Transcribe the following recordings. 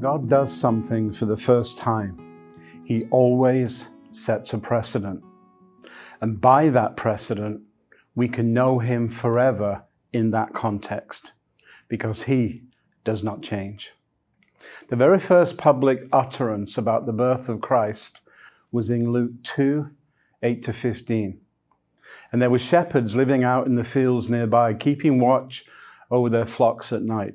God does something for the first time, He always sets a precedent. And by that precedent, we can know Him forever in that context because He does not change. The very first public utterance about the birth of Christ was in Luke 2 8 to 15. And there were shepherds living out in the fields nearby, keeping watch over their flocks at night.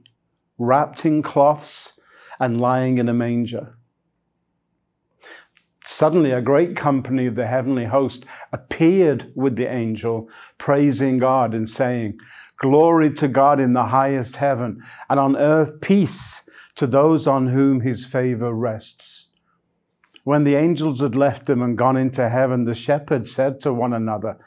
wrapped in cloths and lying in a manger. Suddenly, a great company of the heavenly host appeared with the angel, praising God and saying, Glory to God in the highest heaven, and on earth peace to those on whom his favor rests. When the angels had left them and gone into heaven, the shepherds said to one another,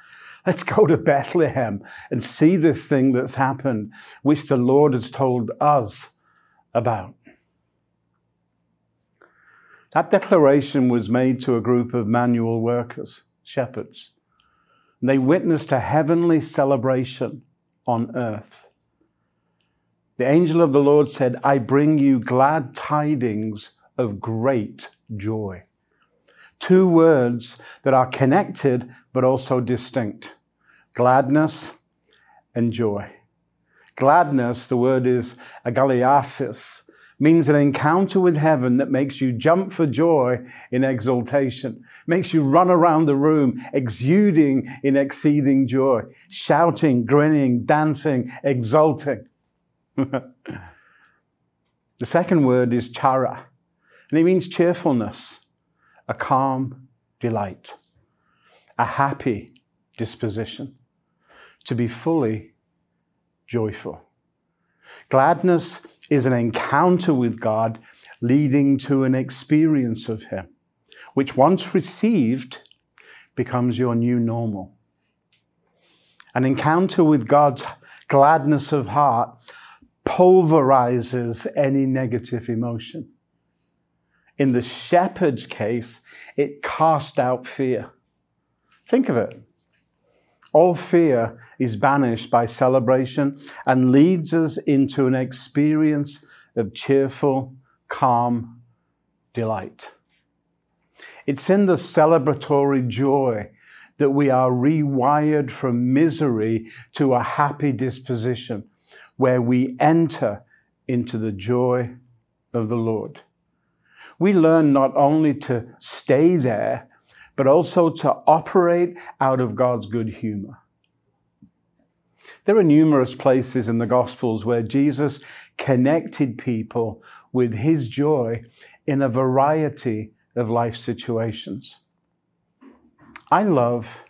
Let's go to Bethlehem and see this thing that's happened, which the Lord has told us about. That declaration was made to a group of manual workers, shepherds. They witnessed a heavenly celebration on earth. The angel of the Lord said, I bring you glad tidings of great joy. Two words that are connected but also distinct gladness and joy. Gladness, the word is agalliasis, means an encounter with heaven that makes you jump for joy in exultation, makes you run around the room exuding in exceeding joy, shouting, grinning, dancing, exulting. the second word is chara, and it means cheerfulness, a calm delight, a happy disposition, to be fully joyful. Gladness is an encounter with God leading to an experience of Him, which once received becomes your new normal. An encounter with God's gladness of heart pulverizes any negative emotion. In the shepherd's case, it cast out fear. Think of it. All fear is banished by celebration and leads us into an experience of cheerful, calm delight. It's in the celebratory joy that we are rewired from misery to a happy disposition, where we enter into the joy of the Lord. We learn not only to stay there, but also to operate out of God's good humor. There are numerous places in the Gospels where Jesus connected people with his joy in a variety of life situations. I love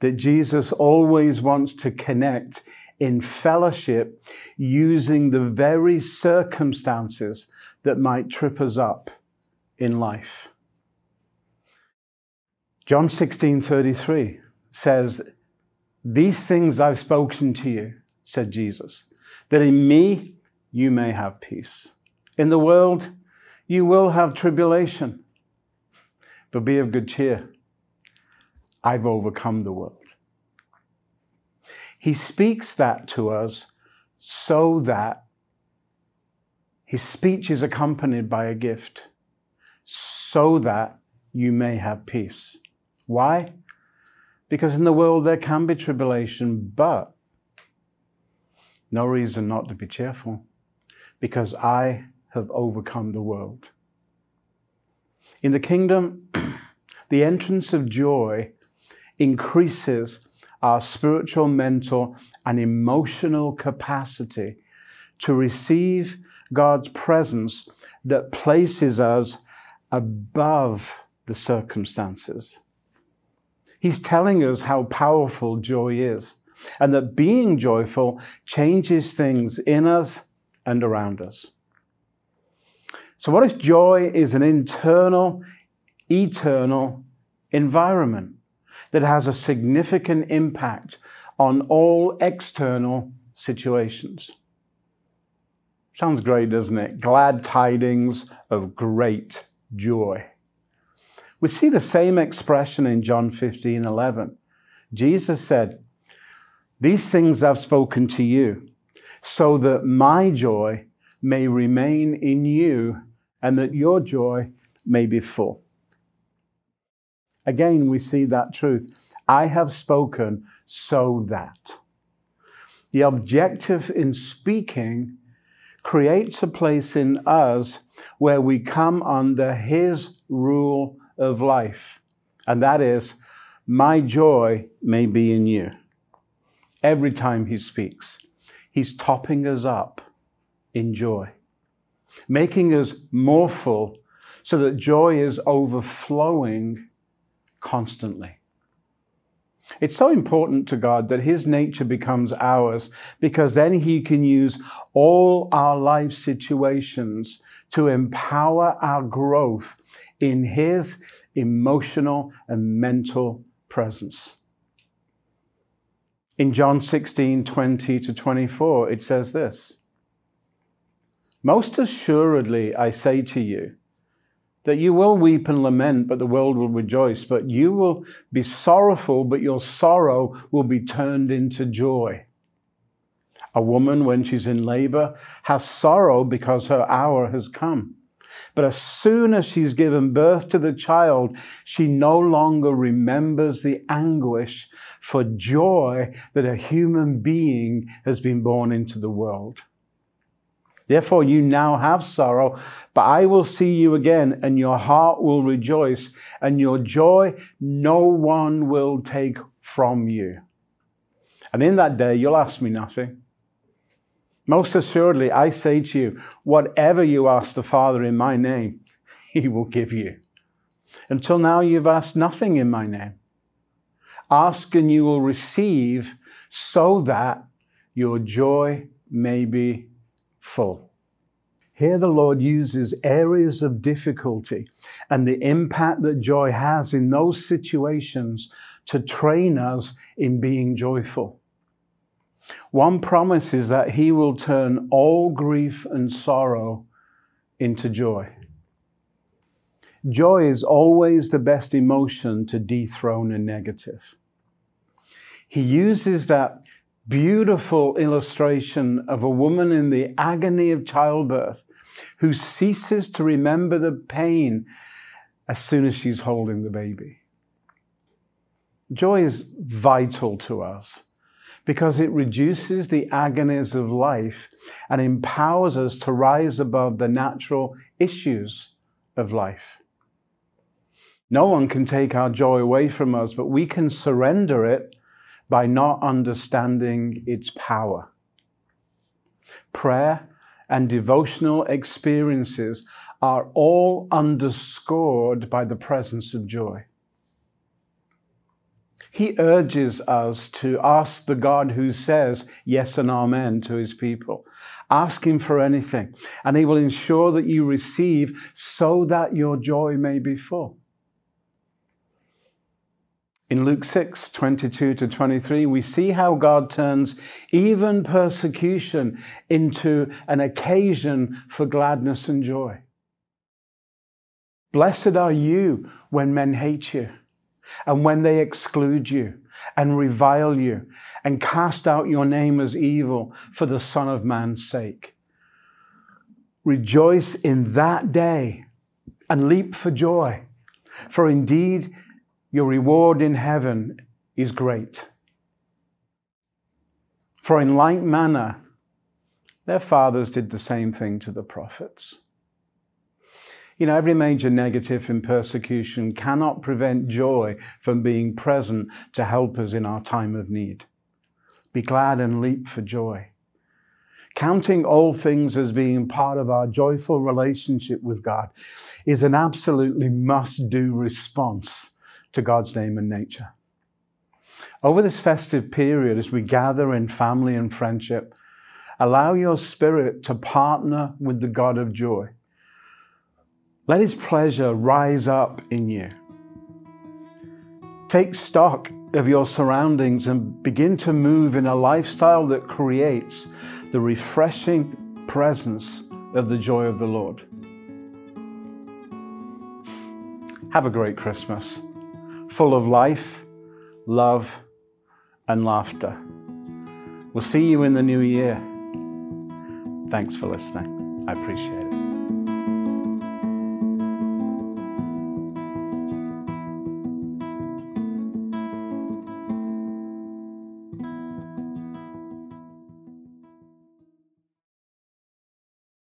that Jesus always wants to connect in fellowship using the very circumstances that might trip us up in life. John 16 33 says, These things I've spoken to you, said Jesus, that in me you may have peace. In the world you will have tribulation, but be of good cheer. I've overcome the world. He speaks that to us so that his speech is accompanied by a gift, so that you may have peace. Why? Because in the world there can be tribulation, but no reason not to be cheerful, because I have overcome the world. In the kingdom, the entrance of joy increases our spiritual, mental, and emotional capacity to receive God's presence that places us above the circumstances. He's telling us how powerful joy is and that being joyful changes things in us and around us. So, what if joy is an internal, eternal environment that has a significant impact on all external situations? Sounds great, doesn't it? Glad tidings of great joy. We see the same expression in John 15 11. Jesus said, These things I've spoken to you, so that my joy may remain in you and that your joy may be full. Again, we see that truth. I have spoken so that. The objective in speaking creates a place in us where we come under His rule of life. And that is, my joy may be in you. Every time He speaks, He's topping us up in joy, making us more full so that joy is overflowing constantly. It's so important to God that His nature becomes ours because then He can use all our life situations to empower our growth in His emotional and mental presence. In John 16, 20 to 24, it says this Most assuredly, I say to you, that you will weep and lament, but the world will rejoice. But you will be sorrowful, but your sorrow will be turned into joy. A woman, when she's in labor, has sorrow because her hour has come. But as soon as she's given birth to the child, she no longer remembers the anguish for joy that a human being has been born into the world. Therefore, you now have sorrow, but I will see you again, and your heart will rejoice, and your joy no one will take from you. And in that day, you'll ask me nothing. Most assuredly, I say to you, whatever you ask the Father in my name, he will give you. Until now, you've asked nothing in my name. Ask and you will receive so that your joy may be full. Here, the Lord uses areas of difficulty and the impact that joy has in those situations to train us in being joyful. One promise is that He will turn all grief and sorrow into joy. Joy is always the best emotion to dethrone a negative. He uses that beautiful illustration of a woman in the agony of childbirth who ceases to remember the pain as soon as she's holding the baby. Joy is vital to us because it reduces the agonies of life and empowers us to rise above the natural issues of life. No one can take our joy away from us, but we can surrender it by not understanding its power. Prayer and devotional experiences are all underscored by the presence of joy. He urges us to ask the God who says yes and amen to his people. Ask him for anything, and he will ensure that you receive so that your joy may be full. In Luke 6, 22 to 23, we see how God turns even persecution into an occasion for gladness and joy. Blessed are you when men hate you and when they exclude you and revile you and cast out your name as evil for the Son of Man's sake. Rejoice in that day and leap for joy, for indeed your reward in heaven is great. For in like manner, their fathers did the same thing to the prophets. You know, every major negative in persecution cannot prevent joy from being present to help us in our time of need. Be glad and leap for joy. Counting all things as being part of our joyful relationship with God is an absolutely must do response to God's name and nature. Over this festive period, as we gather in family and friendship, allow your spirit to partner with the God of joy. Let His pleasure rise up in you. Take stock of your surroundings and begin to move in a lifestyle that creates the refreshing presence of the joy of the Lord. Have a great Christmas, full of life, love, and laughter. We'll see you in the new year. Thanks for listening. I appreciate it.